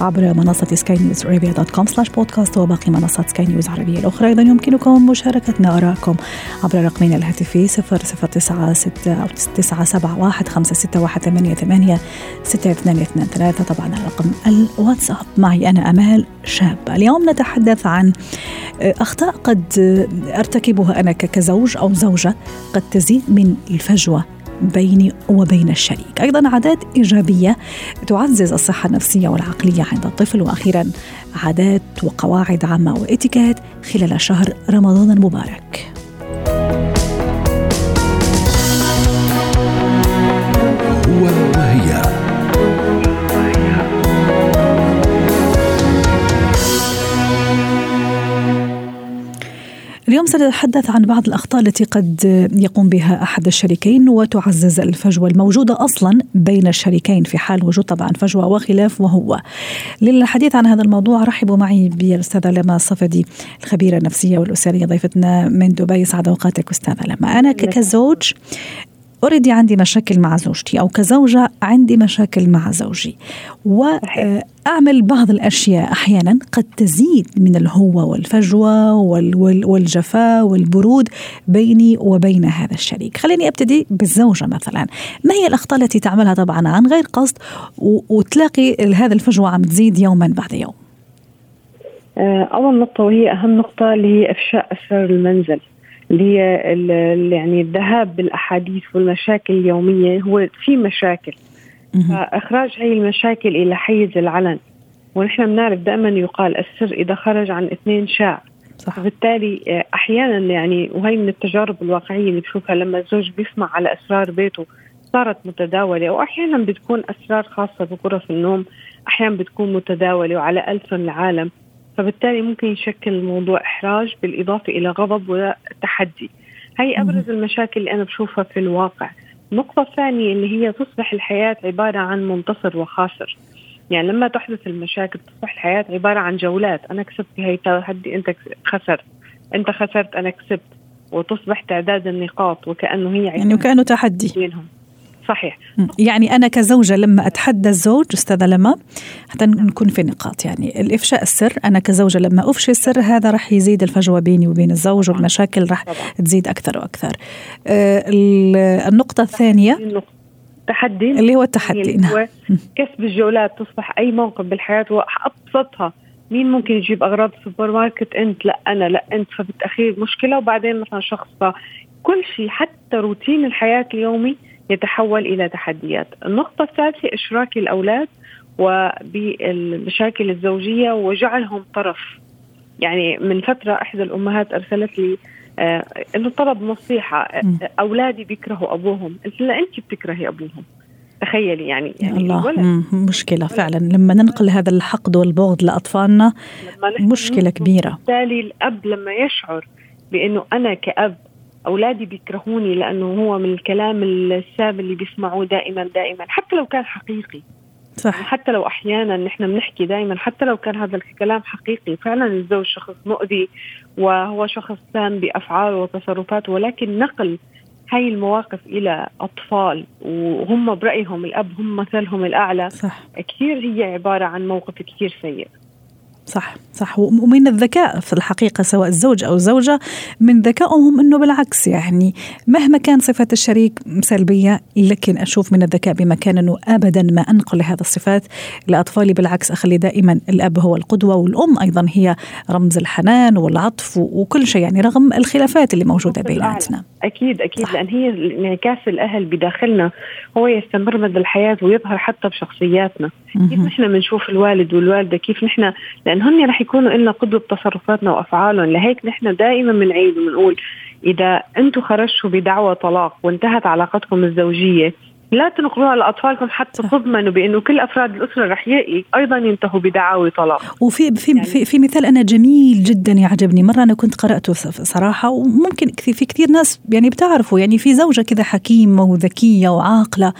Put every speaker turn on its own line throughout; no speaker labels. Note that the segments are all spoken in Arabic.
عبر منصة سكاي نيوز عربية dot com slash podcast وباقي منصات سكاي نيوز العربية الأخرى أيضا يمكنكم مشاركتنا آرائكم عبر رقمنا الهاتفي 0096 أو 971 561 88 6223 طبعا رقم الواتساب. معي أنا أمال شابة اليوم نتحدث عن أخطاء قد أرتكبها أنا كزوج أو زوجة قد تزيد من الفجوة. بيني وبين الشريك. أيضا عادات إيجابية تعزز الصحة النفسية والعقلية عند الطفل. وأخيرا عادات وقواعد عامة وإتيكيت خلال شهر رمضان المبارك. اليوم سنتحدث عن بعض الأخطاء التي قد يقوم بها أحد الشريكين وتعزز الفجوة الموجودة أصلا بين الشريكين في حال وجود طبعا فجوة وخلاف وهو. للحديث عن هذا الموضوع رحبوا معي بالأستاذة لما الصفدي الخبيرة النفسية والأسرية ضيفتنا من دبي. سعد أوقاتك أستاذة لما. أنا كزوج already عندي مشاكل مع زوجتي أو كزوجة عندي مشاكل مع زوجي. واعمل بعض الأشياء أحيانا قد تزيد من الهوه والفجوة والجفاء والبرود بيني وبين هذا الشريك. خليني أبتدي بالزوجة مثلا. ما هي الأخطاء التي تعملها طبعا عن غير قصد وتلاقي هذا الفجوة عم تزيد يوما بعد يوم؟
أول نقطة وهي أهم نقطة اللي هي إفشاء أسرار المنزل. يعني الذهاب بالأحاديث والمشاكل اليومية. هو في مشاكل. فإخراج هي المشاكل إلى حيز العلن. ونحن بنعرف دائما يقال السر إذا خرج عن اثنين شاع. صح. فبالتالي أحيانا يعني وهي من التجارب الواقعية اللي بشوفها لما الزوج بيسمع على أسرار بيته صارت متداولة. واحيانا بتكون أسرار خاصة بغرف النوم. أحيانا بتكون متداولة وعلى ألسن العالم. فبالتالي ممكن يشكل الموضوع إحراج بالإضافة إلى غضب وتحدي. هي أبرز المشاكل اللي أنا بشوفها في الواقع. النقطة الثانية اللي هي تصبح الحياة عبارة عن منتصر وخاسر. يعني لما تحدث المشاكل تصبح الحياة عبارة عن جولات. أنا كسبت هي تحدي أنت خسرت. أنت خسرت أنا كسبت. وتصبح تعداد النقاط وكأنه هي
يعني وكأنه تحدي. بينهم.
صحيح.
يعني أنا كزوجة لما أتحدى الزوج أستاذة لما حتى نكون في نقاط. يعني الإفشاء السر أنا كزوجة لما أفشي السر هذا راح يزيد الفجوة بيني وبين الزوج والمشاكل راح تزيد أكثر وأكثر. آه النقطة الثانية
تحدي
اللي هو التحدي
نعم. هو كسب الجولات تصبح أي موقف بالحياة؟ وابسطها مين ممكن يجيب أغراض السوبر ماركت؟ أنت لا أنا لا. أنت فبتاخير مشكلة. وبعدين مثلا شخص كل شيء حتى روتين الحياة اليومي يتحول إلى تحديات. النقطة الثالثة إشراك الأولاد وبالمشاكل الزوجية وجعلهم طرف. يعني من فترة إحدى الأمهات أرسلت لي آه إنه طلب نصيحة آه أولادي بيكرهوا أبوهم، قلت لها انت بتكرهي أبوهم. تخيلي يعني, يعني
الله. مشكلة فعلا لما ننقل هذا الحقد والبغض لأطفالنا مشكلة كبيرة
بالتالي الأب لما يشعر بأنه أنا كأب أولادي بيكرهوني لأنه هو من الكلام السام اللي بيسمعوه دائما دائما حتى لو كان حقيقي. صح. حتى لو أحيانا نحن بنحكي دائما حتى لو كان هذا الكلام حقيقي فعلا الزوج شخص مؤذي وهو شخص سام بأفعاله وتصرفاته ولكن نقل هاي المواقف إلى أطفال وهم برأيهم الأب هم مثلهم الأعلى. صح. كثير هي عبارة عن موقف كثير سيء.
صح صح. ومن الذكاء في الحقيقة سواء الزوج أو الزوجة من ذكائهم إنه بالعكس. يعني مهما كان صفة الشريك سلبية لكن أشوف من الذكاء بمكان إنه ابدا ما أنقل هذه الصفات لأطفالي. بالعكس أخلي دائما الأب هو القدوة والأم أيضا هي رمز الحنان والعطف وكل شيء. يعني رغم الخلافات اللي موجودة بيناتنا.
أكيد أكيد. صح. لأن هي انعكاس الأهل بداخلنا هو يستمر مدى الحياة ويظهر حتى بشخصياتنا. كيف نحن بنشوف الوالد والوالدة؟ كيف نحن لأن هن رح يكونوا لنا قدوة بتصرفاتنا وأفعالهم لهيك نحن دائما بنعيد وبنقول إذا أنتم خرجتوا بدعوى طلاق وانتهت علاقتكم الزوجية لا تنقلوها لأطفالكم حتى تضمنوا بأنه كل أفراد الأسرة رح أيضا ينتهوا بدعاوي طلاق.
وفي في يعني في, في مثال أنا جميل جدا يعجبني. مرة أنا كنت قرأته صراحة وممكن في كثير ناس يعني بتعرفوا يعني في زوجة كذا حكيمة وذكية وعاقلة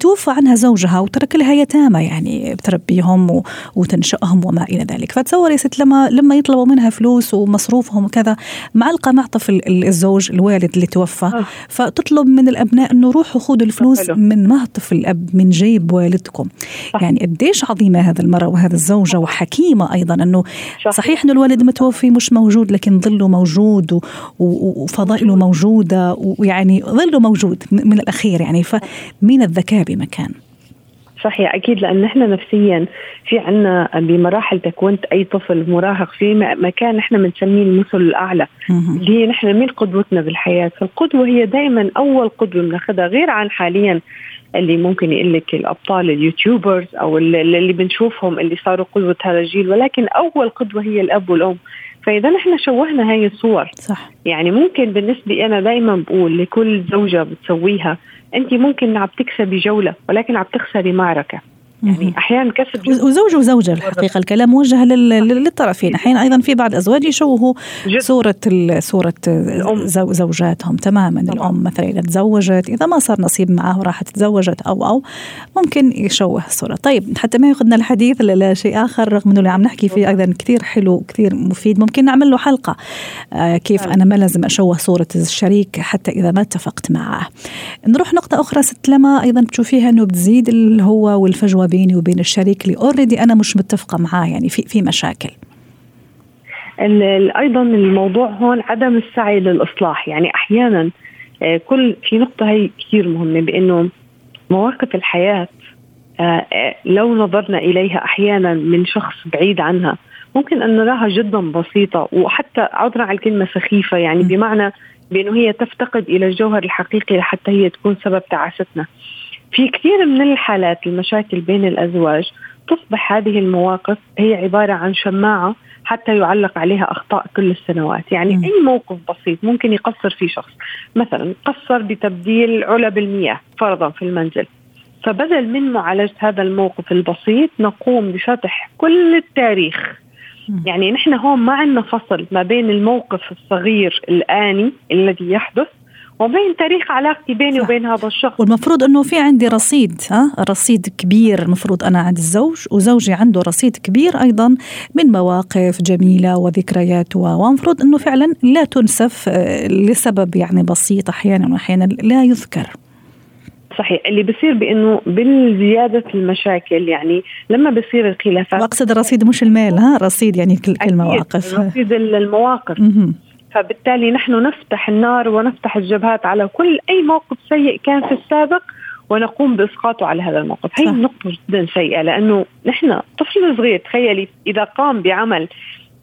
توفى عنها زوجها وترك لها يتامى يعني بتربيهم وتنشئهم وما إلى ذلك. فتصوري ست لما لما يطلبوا منها فلوس ومصروفهم وكذا معلقة مع طفل الزوج الوالد اللي توفى آه. فتطلب من الأبناء إنه روحوا خذوا الفلوس من معطف الأب من جيب والدكم. صح. يعني قديش عظيمة هذا المرأة وهذا الزوجة وحكيمة أيضا أنه صحيح أنه الوالد متوفي مش موجود لكن ظله موجود وفضائله موجودة ويعني ظله موجود من الأخير يعني. فمن الذكاء بمكان.
صحيح أكيد لأن نحن نفسيا في عنا بمراحل تكوين أي طفل مراهق في مكان نحن بنسميه المثل الأعلى اللي هي نحن مين قدوتنا بالحياة فالقدوة هي دائما أول قدوة بناخذها غير عن حاليا اللي ممكن يقول لك الأبطال اليوتيوبرز أو اللي بنشوفهم اللي صاروا قدوة هذا الجيل. ولكن أول قدوة هي الأب والأم. فإذا نحن شوهنا هاي الصور.
صح.
يعني ممكن بالنسبة أنا دائما بقول لكل زوجة بتسويها انت ممكن عم تكسبي جولة ولكن عم تخسري معركة. يعني أحيانا كسب
وزوج وزوجة الحقيقة الكلام موجه للطرفين. أحيانا أيضا في بعض ازواج يشوهوا صورة صورة زو زوجاتهم تماما. طبعا. الأم مثلا إذا تزوجت إذا ما صار نصيب معه وراحت تزوجت أو أو ممكن يشوه الصورة. طيب حتى ما ياخذنا الحديث لشيء آخر رغم إنه اللي عم نحكي فيه أيضا كثير حلو كثير مفيد. ممكن نعمل له حلقة آه كيف أنا ما لازم أشوه صورة الشريك حتى إذا ما اتفقت معه. نروح نقطة أخرى ست لما أيضا بتشوفيها إنه بتزيد الهوه والفجوة بيني وبين الشريك اللي اوريدي أنا مش متفقة معاه يعني في في مشاكل.
أيضا الموضوع هون عدم السعي للإصلاح. يعني أحيانا آه، كل في نقطة هي كثير مهمة بإنه مواقف الحياة آه، آه، لو نظرنا إليها أحيانا من شخص بعيد عنها ممكن أن نراها جدا بسيطة وحتى عذرا على الكلمة سخيفة يعني بمعنى بإنه هي تفتقد إلى الجوهر الحقيقي لحتى هي تكون سبب تعاستنا. في كثير من الحالات المشاكل بين الأزواج تصبح هذه المواقف هي عبارة عن شماعة حتى يعلق عليها أخطاء كل السنوات، يعني م. أي موقف بسيط ممكن يقصر فيه شخص، مثلا قصر بتبديل علب المياه فرضا في المنزل. فبدل من معالجة هذا الموقف البسيط نقوم بشطح كل التاريخ يعني نحن هون ما عندنا فصل ما بين الموقف الصغير الآني الذي يحدث وبين تاريخ علاقتي بيني صح. وبين هذا الشخص.
والمفروض أنه في عندي رصيد ها؟ رصيد كبير. المفروض أنا عند الزوج وزوجي عنده رصيد كبير أيضا من مواقف جميلة وذكريات ومفروض أنه فعلا لا تنسف آه، لسبب يعني بسيط أحيانا واحيانا لا يذكر.
صحيح. اللي بصير بأنه بالزيادة المشاكل يعني لما بصير الخلافات.
واقصد الرصيد مش المال ها؟ رصيد يعني كل المواقف
رصيد المواقف. فبالتالي نحن نفتح النار ونفتح الجبهات على كل أي موقف سيء كان في السابق ونقوم بإسقاطه على هذا الموقف، هي نقطة جدا سيئة لأنه نحن طفل صغير تخيلي إذا قام بعمل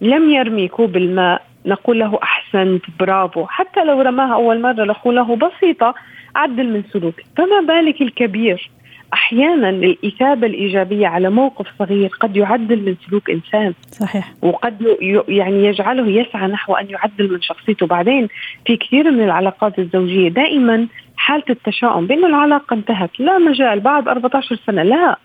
لم يرمي كوب الماء نقول له أحسنت برافو، حتى لو رماها أول مرة نقول له بسيطة عدل من سلوكك، فما بالك الكبير؟ أحيانا الإثابة الإيجابية على موقف صغير قد يعدل من سلوك إنسان.
صحيح.
وقد يعني يجعله يسعى نحو أن يعدل من شخصيته. بعدين في كثير من العلاقات الزوجية دائما حالة التشاؤم بانه العلاقة انتهت. لا مجال. بعد 14 سنة. لا.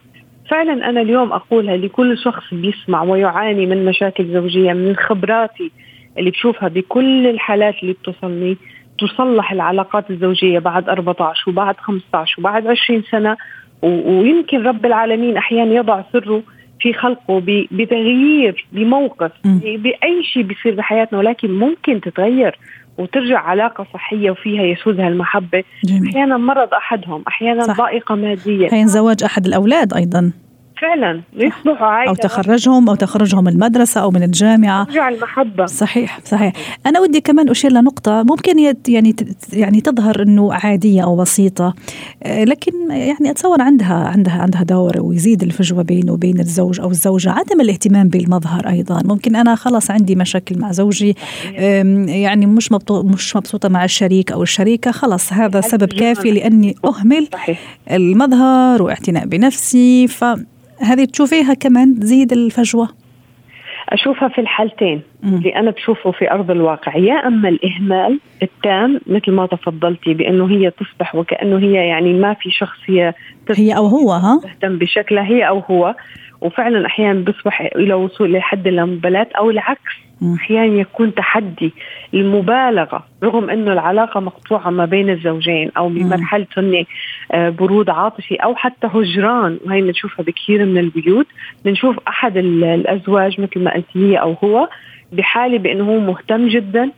فعلا أنا اليوم أقولها لكل شخص بيسمع ويعاني من مشاكل زوجية من خبراتي اللي بشوفها بكل الحالات اللي بتوصلني تصلح العلاقات الزوجية بعد 14 وبعد 15 وبعد 20 سنة. ويمكن رب العالمين أحيانا يضع سره في خلقه بتغيير بموقف بأي شيء بيصير بحياتنا ولكن ممكن تتغير وترجع علاقة صحية وفيها يسودها المحبة. جميل. أحيانا مرض أحدهم أحيانا ضائقة مادية.
أحيانا زواج أحد الأولاد أيضا.
فعلا يصبحوا عائلة
أو تخرجهم أو تخرجهم من المدرسة أو من الجامعة.
ترجع المحبة.
صحيح صحيح. أنا ودي كمان أشير لنقطة ممكن يعني يعني تظهر أنه عادية أو بسيطة آه، لكن يعني أتصور عندها عندها عندها دور ويزيد الفجوة بينه وبين الزوج أو الزوجة. عدم الاهتمام بالمظهر أيضا. ممكن أنا خلص عندي مشاكل مع زوجي يعني مش مش مبسوطة مع الشريك أو الشريكة. خلص هذا سبب كافي لأني أهمل المظهر واعتناء بنفسي. ف هذه تشوفيها كمان تزيد الفجوة؟
أشوفها في الحالتين اللي أنا بشوفه في أرض الواقع. يا أما الإهمال التام مثل ما تفضلتي بأنه هي تصبح وكأنه هي يعني ما في شخص هي
هي أو هو ها؟
تهتم بشكلها هي أو هو. وفعلا أحيانا بيصبح إلى وصول لحد اللامبالاه أو العكس. أحيانا يكون تحدي المبالغة رغم أنه العلاقة مقطوعة ما بين الزوجين أو بمرحلة هن آه، برود عاطفي أو حتى هجران وهي بنشوفها بكثير من البيوت. بنشوف أحد الأزواج مثل ما قلت هي أو هو بحالة بأنه هو مهتم جدا.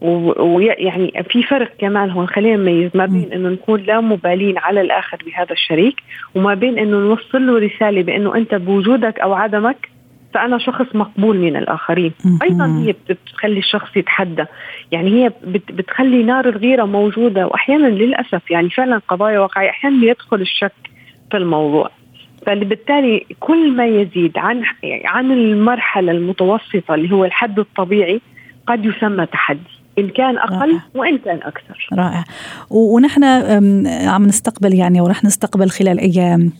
ويعني في فرق كمان هون خلينا نميز ما بين إنه نكون لا مبالين على الآخر بهذا الشريك وما بين إنه نوصل له رسالة بأنه أنت بوجودك أو عدمك فأنا شخص مقبول من الآخرين. أيضا هي بتخلي الشخص يتحدى. يعني هي بتخلي نار الغيرة موجودة. واحيانا للأسف يعني فعلا قضايا واقعية. أحيانا يدخل الشك في الموضوع. فبالتالي كل ما يزيد عن عن المرحلة المتوسطة اللي هو الحد الطبيعي قد يسمى تحدي. إن كان أقل رائع. وإن كان أكثر.
رائع. ونحن عم نستقبل يعني ورح نستقبل خلال أيام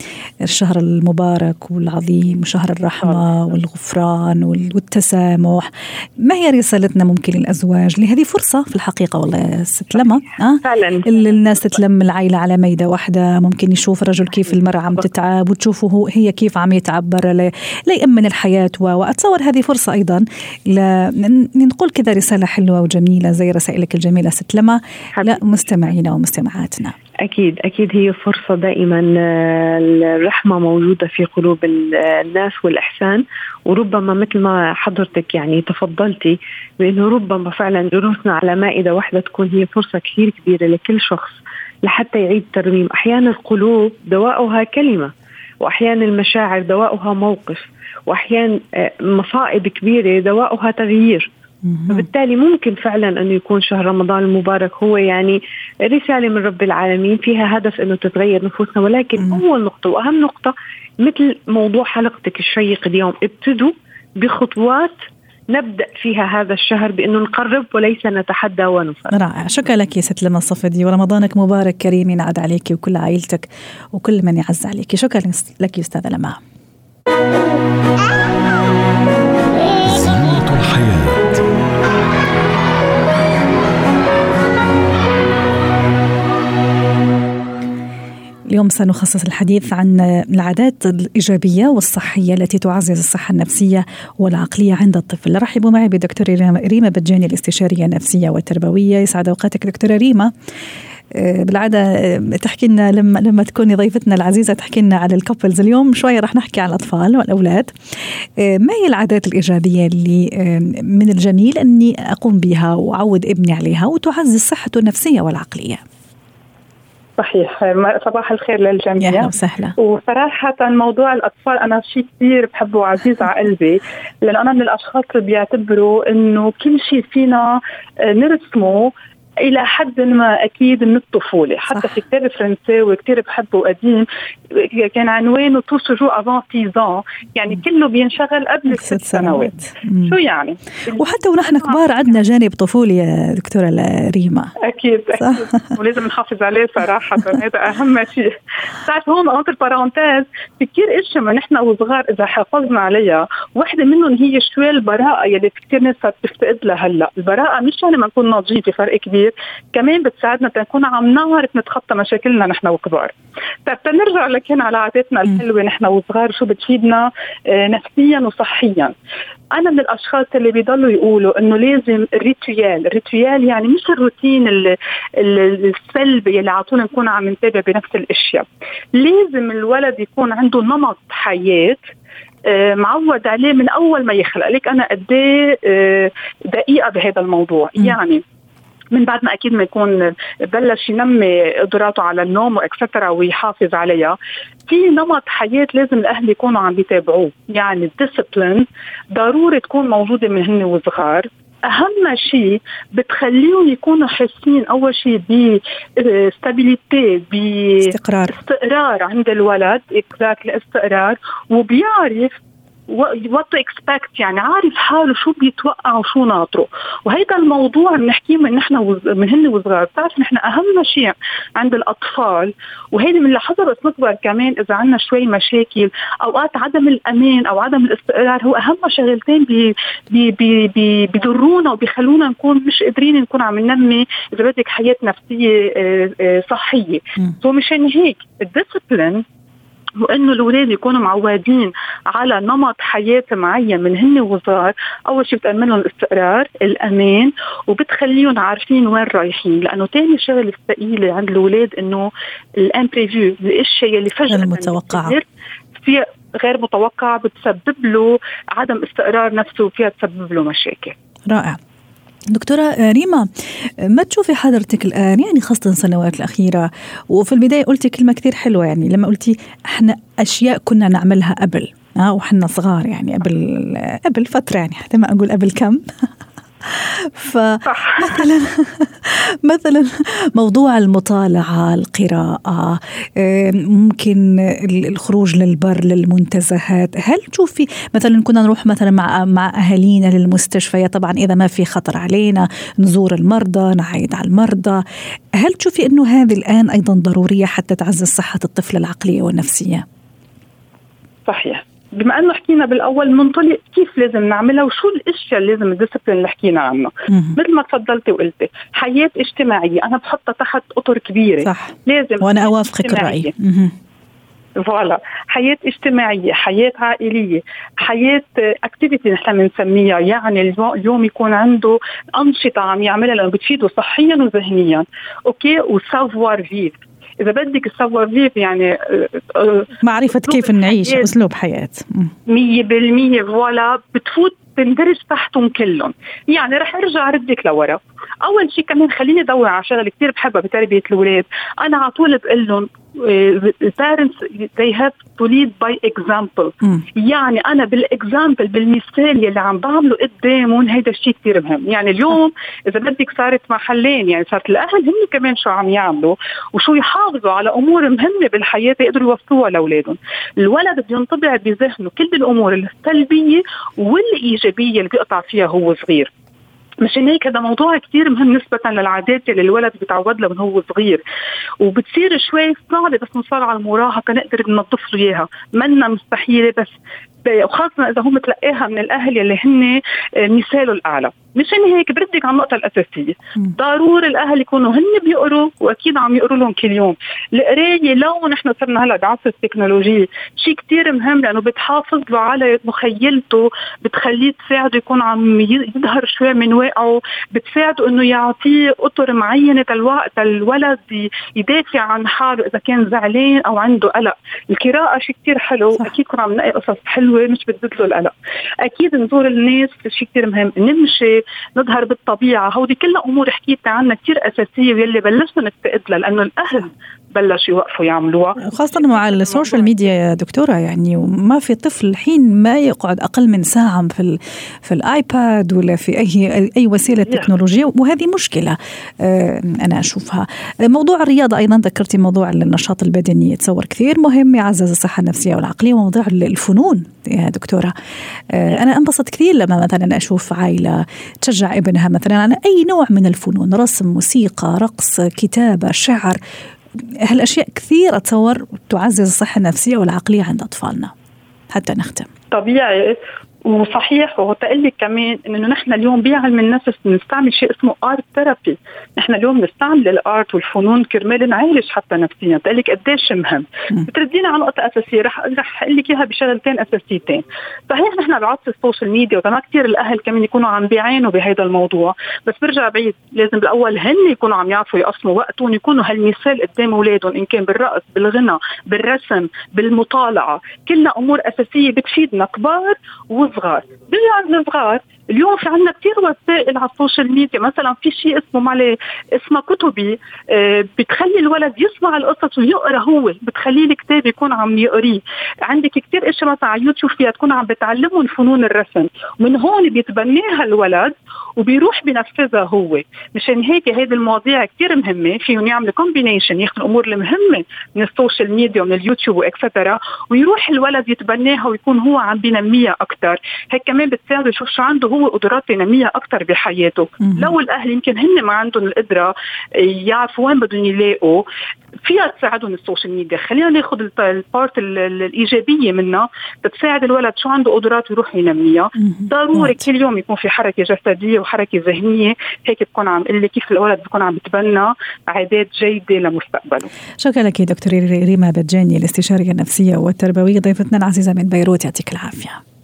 الشهر المبارك والعظيم وشهر الرحمة والغفران والتسامح. ما هي رسالتنا ممكن للأزواج لهذه فرصة في الحقيقة والله ست لما.
أه؟ فعلا.
الناس تتلم العائلة على ميدة واحدة. ممكن يشوف الرجل كيف المرأة عم تتعب وتشوفه هي كيف عم يتعبر ليأمن الحياة وأتصور هذه فرصة أيضا لنقول كذا رسالة حلوة وجميلة. جميلة زي رسائلك الجميلة ست لما. لا مستمعينا ومستمعاتنا.
أكيد أكيد هي فرصة دائما آه، الرحمة موجودة في قلوب الناس والإحسان. وربما مثل ما حضرتك يعني تفضلتي بأنه ربما فعلا جلوسنا على مائدة واحدة تكون هي فرصة كثير كبيرة لكل شخص لحتى يعيد ترميم. أحيانا القلوب دواؤها كلمة وأحيانا المشاعر دواؤها موقف وأحيانا آه، مصائب كبيرة دواؤها تغيير. فبالتالي ممكن فعلا انه يكون شهر رمضان المبارك هو يعني رسالة من رب العالمين فيها هدف إنه تتغير نفوسنا ولكن مم. أول نقطة وأهم نقطة مثل موضوع حلقتك الشيق اليوم ابتدوا بخطوات نبدأ فيها هذا الشهر بإنه نقرب وليس نتحدى ونفرق.
رائع، شكرا لك يا ست لما الصفدي ورمضانك مبارك كريم ينعاد عليك وكل عائلتك وكل من يعز عليك، شكرا لك استاذه لما. اليوم سنخصص الحديث عن العادات الإيجابية والصحية التي تعزز الصحة النفسية والعقلية عند الطفل. رحبوا معي بدكتور ريما بجاني الاستشارية النفسية والتربوية. يسعد أوقاتك دكتورة ريما. آه، بالعادة آه، تحكي لنا لما لما تكوني ضيفتنا العزيزة تحكي لنا على الكابلز اليوم شوية رح نحكي على الأطفال والأولاد. آه، ما هي العادات الإيجابية اللي من الجميل أني أقوم بها وأعود إبني عليها وتعزز صحته النفسية والعقلية؟
صحيح. صباح الخير للجميع.
يا وسهلا.
وصراحة موضوع الأطفال أنا شيء كثير بحبه وعزيز على قلبي لأن أنا من الأشخاص اللي بيعتبروا إنه كل شيء فينا نرسمه إلى حد ما أكيد من الطفولة. حتى صح. في كتاب فرنساوي كثير بحبه قديم كان عنوانه tout se joue avant six ans يعني كله بينشغل قبل ست سنوات. شو يعني؟
وحتى ونحن كبار عندنا جانب طفولي يا دكتورة ريما.
أكيد أكيد. ولازم نحافظ عليه صراحة. هذا أهم شيء. بتعرف هون entre parenthèses في كثير اشياء ما نحن وصغار إذا حافظنا عليها وحده منهم هي شوي البراءة يلي كثير ناس بتفتقد لها هلأ. البراءة مش يعني ما نكون ناضجين في فرق كبير. كثير كمان بتساعدنا تكون عم نعرف نتخطى مشاكلنا نحن وكبار. طيب تنرجع لكن على عاداتنا الحلوة نحن وصغار شو بتفيدنا آه، نفسيا وصحيا. أنا من الأشخاص اللي بيضلوا يقولوا إنه لازم ال rituel ال rituel يعني مش الروتين السلبي اللي على طول نكون عم نتابع بنفس الأشياء. لازم الولد يكون عنده نمط حياة آه، معود عليه من أول ما يخلق. لك أنا قد إيه، آه، دقيقة بهذا الموضوع. يعني من بعد ما أكيد ما يكون بلش ينمي قدراته على النوم واكسترا ويحافظ عليها في نمط حياة لازم الأهل يكونوا عم بيتابعوه يعني الديسبلين ضروري تكون موجودة من هن وصغار. أهم شيء بتخليهم يكونوا حاسين أول شيء ب stability
باستقرار
استقرار. عند الولد exact الاستقرار وبيعرف what to expect يعني عارف حاله شو بيتوقع وشو ناطره. وهيدا الموضوع بنحكيه من نحن وز... من هن وصغار. بتعرف نحن أهم شيء عند الأطفال وهيدي بنلاحظها بس نكبر كمان إذا عندنا شوي مشاكل أوقات عدم الأمان أو عدم الاستقرار هو أهم شغلتين بي... بي... بي... بي... بيضرونا وبيخلونا نكون مش قادرين نكون عم ننمي إذا بدك حياة نفسية آه، آه، صحية. so مشان هيك ال discipline وإنه الأولاد يكونوا معودين على نمط حياة معين من هن وصغار. أول شيء بتأمن لهم الاستقرار الأمان وبتخليهم عارفين وين رايحين. لأنه ثاني شغلة الثقيله عند الأولاد إنه ال imprévu الأشياء اللي فجأة
المتوقعه
في غير متوقعة بتسبب له عدم استقرار نفسه وفيها تسبب له مشاكل.
رائع. دكتورة ريما ما تشوفي حضرتك الآن؟ يعني خاصة السنوات الأخيرة. وفي البداية قلتي كلمة كثير حلوة يعني لما قلتي إحنا أشياء كنا نعملها قبل آه وحنا صغار يعني قبل قبل فترة يعني حتى ما أقول قبل كم. فمثلا مثلا موضوع المطالعة القراءة ممكن الخروج للبر للمنتزهات. هل تشوفي مثلا كنا نروح مثلا مع مع أهالينا للمستشفيات؟ طبعا إذا ما في خطر علينا نزور المرضى نعايد على المرضى. هل تشوفي أنه هذه الآن أيضا ضرورية حتى تعزز صحة الطفل العقلية والنفسية؟
صحيح. بما أنه حكينا بالأول منطلق كيف لازم نعملها وشو الأشياء اللي لازم الديسبلين اللي حكينا عنه. مثل ما تفضلتي وقلتي حياة اجتماعية أنا بحطها تحت أطر كبيرة.
صح. لازم وأنا أوافقك الراي
voilà. حياة اجتماعية حياة عائلية حياة activity نحن بنسميها. يعني اليوم يكون عنده أنشطة عم يعملها لأنه بتفيده صحيا وذهنيا. أوكي؟ و savoir-vivre إذا بدك ال savoir-vivre يعني آه،
آه، معرفة كيف نعيش أسلوب حياة.
100% voilà بتفوت بندرج تحتهم كلهم. يعني رح أرجع ردك لورا. أول شيء كمان خليني ادور على شغلة كثير بحبها بتربية الأولاد. أنا على طول بقول لهم parents they have to lead by example. يعني أنا بالاكزامبل بالمثال يلي عم بعمله قدامهم هيدا الشيء كثير مهم. يعني اليوم إذا بدك صارت محلين يعني صارت الأهل هن كمان شو عم يعملوا وشو يحافظوا على أمور مهمة بالحياة يقدروا يوفروها لأولادهم. الولد بينطبع بذهنه كل الأمور السلبية والإيجابية اللي بيقطع فيها هو صغير. مشان هيك هذا موضوع كثير مهم نسبة للعادات اللي الولد بيتعود لها من هو صغير. وبتصير شوي صعبة بس نوصل على المراهقة نقدر ننظف له إياها. منا مستحيلة بس وخاصة إذا هو متلقاها من الأهل يلي هن مثاله الأعلى. مشان هيك بردك على النقطة الأساسية. ضروري الأهل يكونوا هن بيقروا وأكيد عم يقروا لهم كل يوم. القراية لو نحن صرنا هلأ بعصر التكنولوجيا شيء كتير مهم لأنه بتحافظ له على مخيلته بتخليه تساعده يكون عم يظهر شوي من واقعه بتساعده إنه يعطيه أطر معينة الوقت الولد يدافع عن حاله إذا كان زعلان أو عنده قلق. القراءة شيء كتير حلو صح. أكيد كنا عم نلاقي قصص حلوة مش بتزيد له القلق. أكيد نزور الناس شيء كتير مهم. نمشي نظهر بالطبيعة. هودي كلها أمور حكيت عنها كثير أساسية واللي بلشنا نفتقد لها لأنه الأهل بلشوا يوقفوا يعملوها.
خاصة مع ال social media يا دكتورة يعني وما في طفل الحين ما يقعد أقل من ساعة في في الآيباد ولا في أي أي وسيلة تكنولوجية وهذه مشكلة آه، أنا أشوفها. موضوع الرياضة أيضا ذكرتي موضوع النشاط البدني يتصور كثير مهم يعزز الصحة النفسية والعقلية وموضوع الفنون يا دكتورة. آه، أنا أنبسط كثير لما مثلا أشوف عائلة تشجع ابنها مثلا على أي نوع من الفنون رسم موسيقى رقص كتابة شعر. هالأشياء كثير أتصور تعزز الصحة النفسية والعقلية عند أطفالنا. حتى نختم.
طبيعي. وصحيح وتقول لك كمان إنه نحن اليوم بعلم النفس بنستعمل شيء اسمه art therapy، نحن اليوم بنستعمل ال art والفنون كرمال نعالج حتى نفسيا، بتقول لك قديش مهم، بتردينا على نقطة أساسية. رح رح أقول لك إياها بشغلتين أساسيتين، صحيح نحن بعصر ال social media وما كثير الأهل كمان يكونوا عم بيعانوا بهذا الموضوع، بس برجع بعيد لازم بالأول هن يكونوا عم يعرفوا يقسموا وقتهم يكونوا هالمثال قدام أولادهم إن كان بالرقص، بالغنى، بالرسم، بالمطالعة، كلها أمور أساسية بتفيدنا كبار وصغار الصغار بيجي عند الصغار اليوم في عندنا كثير وسائل على ال social media. مثلا في شيء اسمه معلي اسمه كتبي آه بتخلي الولد يسمع القصص ويقرأ هو. بتخليه الكتاب يكون عم يقريه. عندك كثير إشياء مثلا على يوتيوب فيها تكون عم بتعلمهم فنون الرسم. ومن هون بيتبناها الولد وبيروح بنفذها هو. مشان هيك هيدي المواضيع كثير مهمة. فيهم يعملوا combination ياخذوا الأمور المهمة من ال social media ومن اليوتيوب و etcetera ويروح الولد يتبناها ويكون هو عم بينميها أكثر هيك كمان بتساعده يشوف شو عنده هو قدرات تنمية أكثر بحياته. لو الأهل يمكن هن ما عندهم القدرة يعرفوا وين بدهم يلاقوا فيها تساعدهم ال social media. خلينا ناخذ ال part الإيجابية منها بتساعد الولد شو عنده قدرات يروح ينميها. ضروري كل يوم يكون في حركة جسدية وحركة ذهنية. هيك بكون عم قل كيف الولد بكون عم بتبنى عادات جيدة لمستقبله.
شكرا لك دكتور ريما بجاني الاستشارية النفسية والتربوية ضيفتنا العزيزة من بيروت يعطيك العافية.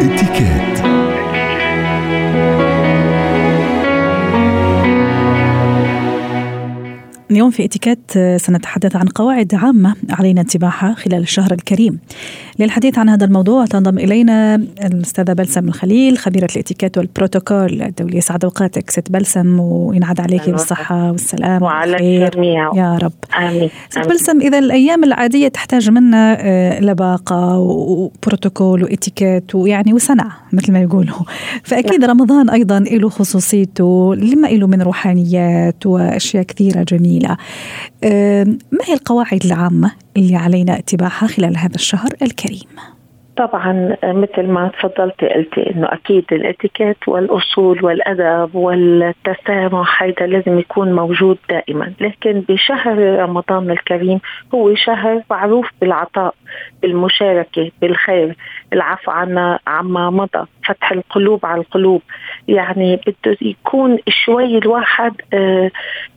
Etiquette. اليوم في إتيكيت سنتحدث عن قواعد عامة علينا اتباعها خلال الشهر الكريم. للحديث عن هذا الموضوع تنضم إلينا الأستاذة بلسم الخليل خبيرة الإتيكيت والبروتوكول الدولي سعد أوقاتك ست بلسم وينعاد عليك بالصحة والسلام
وعلى الجميع.
يا رب.
آمين.
ست بلسم إذا الأيام العادية تحتاج منا آه، لباقة وبروتوكول وإتيكيت ويعني وصنع مثل ما يقولوا. فأكيد نعم. رمضان أيضا له خصوصيته لما له من روحانيات وأشياء كثيرة جميلة. جميلة. ما هي القواعد العامة اللي علينا اتباعها خلال هذا الشهر الكريم؟
طبعا مثل ما تفضلتي قلتي إنه أكيد الإتيكيت والأصول والأدب والتسامح هذا لازم يكون موجود دائما، لكن بشهر رمضان الكريم هو شهر معروف بالعطاء، بالمشاركه، بالخير، العفو عنا عما مضى، فتح القلوب على القلوب، يعني بده يكون شوي الواحد آه،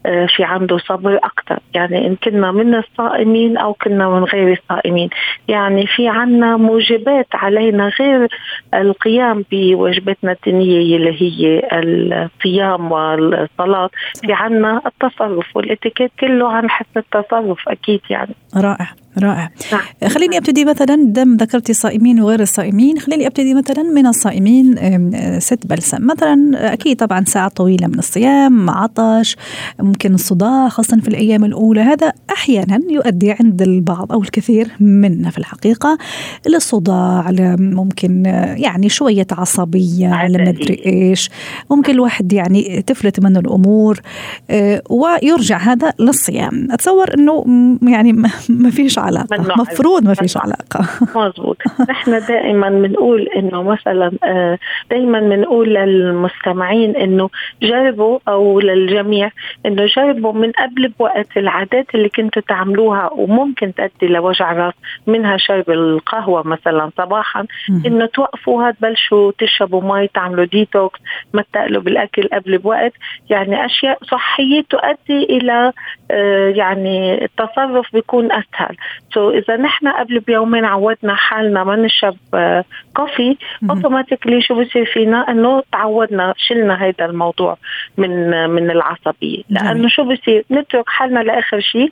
آه، في عنده صبر أكثر، يعني إن كنا من الصائمين أو كنا من غير الصائمين، يعني في عنا موجب واجبات علينا غير القيام بواجباتنا الدينية اللي هي الصيام والصلاة. في عنا التصرف والإتيكيت كله عن حسن التصرف أكيد يعني.
رائع رائع. نعم. خليني أبتدي مثلا دم ذكرتي الصائمين وغير الصائمين خليني أبتدي مثلا من الصائمين ست بلسم. مثلا أكيد طبعا ساعة طويلة من الصيام عطش ممكن الصداع خاصة في الأيام الأولى. هذا أحيانا يؤدي عند البعض أو الكثير منا في الحقيقة للصداع ممكن يعني شوية عصبية على ما أدري إيش. ممكن الواحد يعني تفلت منه الأمور ويرجع هذا للصيام. أتصور إنه يعني ما فيش علاقة. مفروض ما فيش علاقة.
مزبوط نحن دائما بنقول إنه مثلا آه، دائما بنقول للمستمعين إنه جربوا أو للجميع إنه جربوا من قبل بوقت العادات اللي كنتوا تعملوها وممكن تؤدي لوجع راس منها شرب القهوة مثلا صباحا إنه توقفوها تبلشوا تشربوا مي تعملوا ديتوكس ما تقلوا بالأكل قبل بوقت. يعني أشياء صحية تؤدي إلى آه، يعني التصرف بيكون أسهل. so so إذا نحن قبل بيومين عودنا حالنا ما نشرب coffee automatically شو بصير فينا؟ إنه تعودنا شلنا هذا الموضوع من من العصبية. لأنه شو بصير؟ نترك حالنا لآخر شيء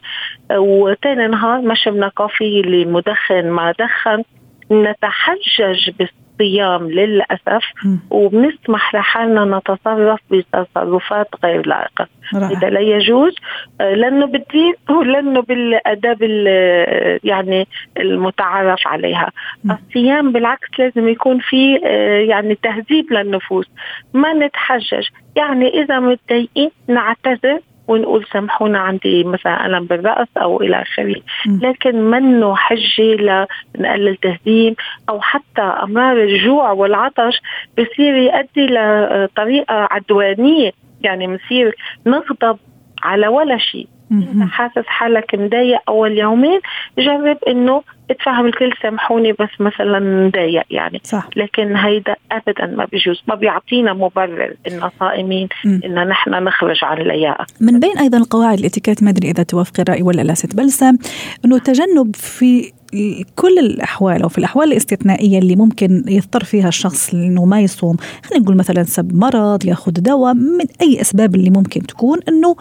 وثاني نهار ما شربنا coffee اللي مدخن ما دخن نتحجج الصيام للأسف وبنسمح لحالنا نتصرف بتصرفات غير لائقة. إذا لا يجوز آه، لأنه بالدين ولأنه بالآداب يعني المتعارف عليها. الصيام بالعكس لازم يكون في آه، يعني تهذيب للنفوس ما نتحجج. يعني إذا متضايقين نعتذر. ونقول سامحونا عندي مثلا الم بالرأس أو إلى آخره. لكن منه حجه لنقلل تهديم أو حتى امراض الجوع والعطش بصير يؤدي لطريقة عدوانية. يعني بنصير نغضب على ولا شيء. انت حاسس حالك مضايق أول يومين جرب إنه اتفهم الكل سامحوني بس مثلا مضايق يعني. صح. لكن هيدا ابدا ما بيجوز ما بيعطينا مبرر ان صائمين ان نحن نخرج عن اللياقه
من بين أيضا القواعد الإتيكيت ما أدري إذا توافقي الرأي ولا لا ست بلسم إنه تجنب في كل الأحوال أو في الأحوال الاستثنائية اللي ممكن يضطر فيها الشخص إنه ما يصوم خلينا نقول مثلا سبب مرض يأخذ دواء من أي أسباب اللي ممكن تكون إنه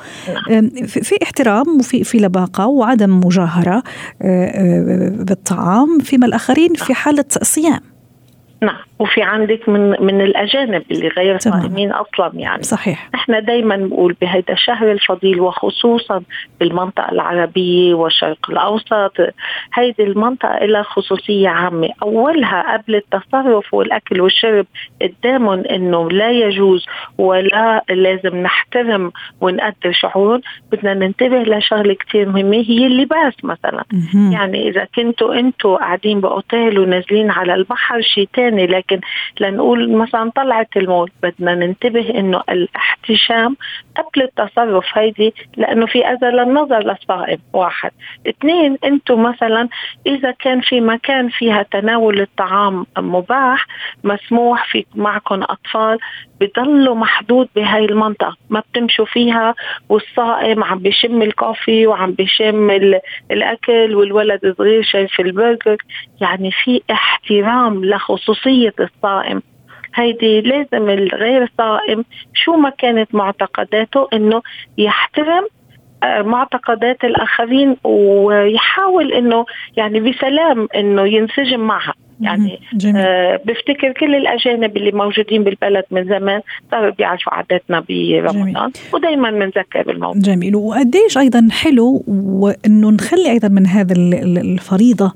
في احترام وفي في لباقة وعدم مجاهرة آه، آه، بالطعام فيما الآخرين في حالة صيام.
نعم. وفي عندك من من الأجانب اللي غير صائمين أصلا يعني.
صحيح.
إحنا دائما بنقول بهذا الشهر الفضيل وخصوصا بالمنطقة العربية والشرق الأوسط هيدي المنطقة لها خصوصية عامة. أولها قبل التصرف والأكل والشرب قدامهم إنه لا يجوز ولا لازم نحترم ونقدر شعورهم. بدنا ننتبه لشغلة كثير مهمة هي اللباس مثلا. يعني إذا كنتوا أنتوا قاعدين بأوتيل ونازلين على البحر شيء ثاني لكن لكن لنقول مثلا طلعت المول بدنا ننتبه إنه الاحتشام قبل التصرف هيدي لأنه في أذى للنظر للصائم واحد. اثنين أنتم مثلا إذا كان في مكان فيها تناول الطعام مباح مسموح في معكم أطفال بضلوا محدود بهاي المنطقة. ما بتمشوا فيها والصائم عم بيشم الكوفي وعم بيشم الأكل والولد صغير شايف البرجر. يعني في احترام لخصوصية الصائم. هيدي لازم الغير صائم شو ما كانت معتقداته إنه يحترم آه، معتقدات الآخرين ويحاول إنه يعني بسلام إنه ينسجم معها. يعني آه بفتكر كل الأجانب اللي موجودين بالبلد من زمان صاروا بيعرفوا عاداتنا برمضان ودائما بنذكر بالموضوع
جميل. وقديش أيضا حلو وإنه نخلي أيضا من هذا الفريضة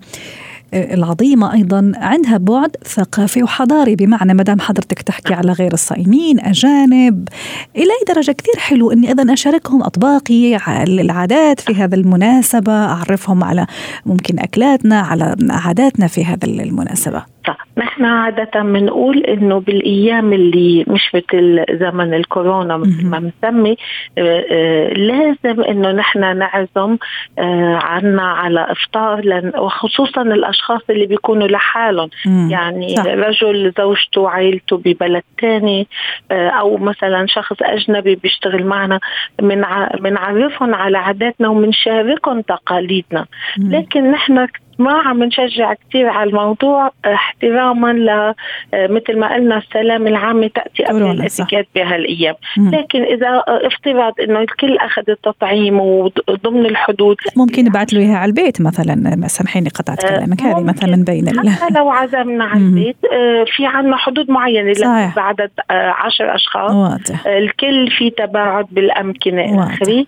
العظيمة أيضا عندها بعد ثقافي وحضاري بمعنى ما دام حضرتك تحكي على غير الصائمين أجانب إلى أي درجة كثير حلو إني أيضا أشاركهم أطباقي العادات في هذا المناسبة أعرفهم على ممكن أكلاتنا على عاداتنا في هذا المناسبة.
نحن عادة بنقول إنه بالأيام اللي مش مثل زمن الكورونا مثل ما بنسمي آه، آه، لازم إنه نحن نعزم آه، عنا على إفطار وخصوصا الأشخاص اللي بيكونوا لحالهم. يعني صح. رجل زوجته وعائلته ببلد ثاني أو مثلا شخص أجنبي بيشتغل معنا بنعرفهم على عاداتنا وبنشاركهم تقاليدنا. لكن نحن ما عم نشجع كثير على الموضوع احتراما ل آه، مثل ما قلنا السلام العامة تأتي قبل الاتيكيت بهالأيام. لكن إذا افترض إنه الكل أخذ التطعيم وضمن الحدود
ممكن نبعث له إياها على البيت مثلا سامحيني قطعت آه، كلامك. هذه مثلا من بين
حتى لو عزمنا على البيت آه، في عندنا حدود معينة صحيح. بعدد عشر أشخاص. واضح. الكل في تباعد بالأمكنة إلى آخره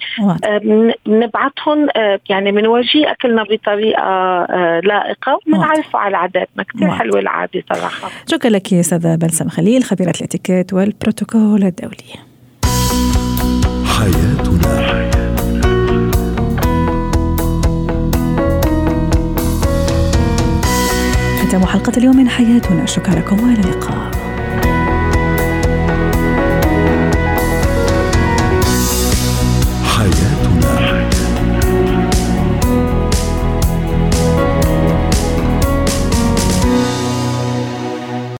بنبعثهم يعني بنورجيه أكلنا بطريقة لائقة وبنعرفه على عاداتنا. كثير حلوة العادة صراحة.
شكرا لك يا أستاذة بلسم خليل خبيرة الإتيكيت والبروتوكول الدولي. حياتنا. ختام حلقة اليوم من حياتنا. شكرا لكم والى اللقاء.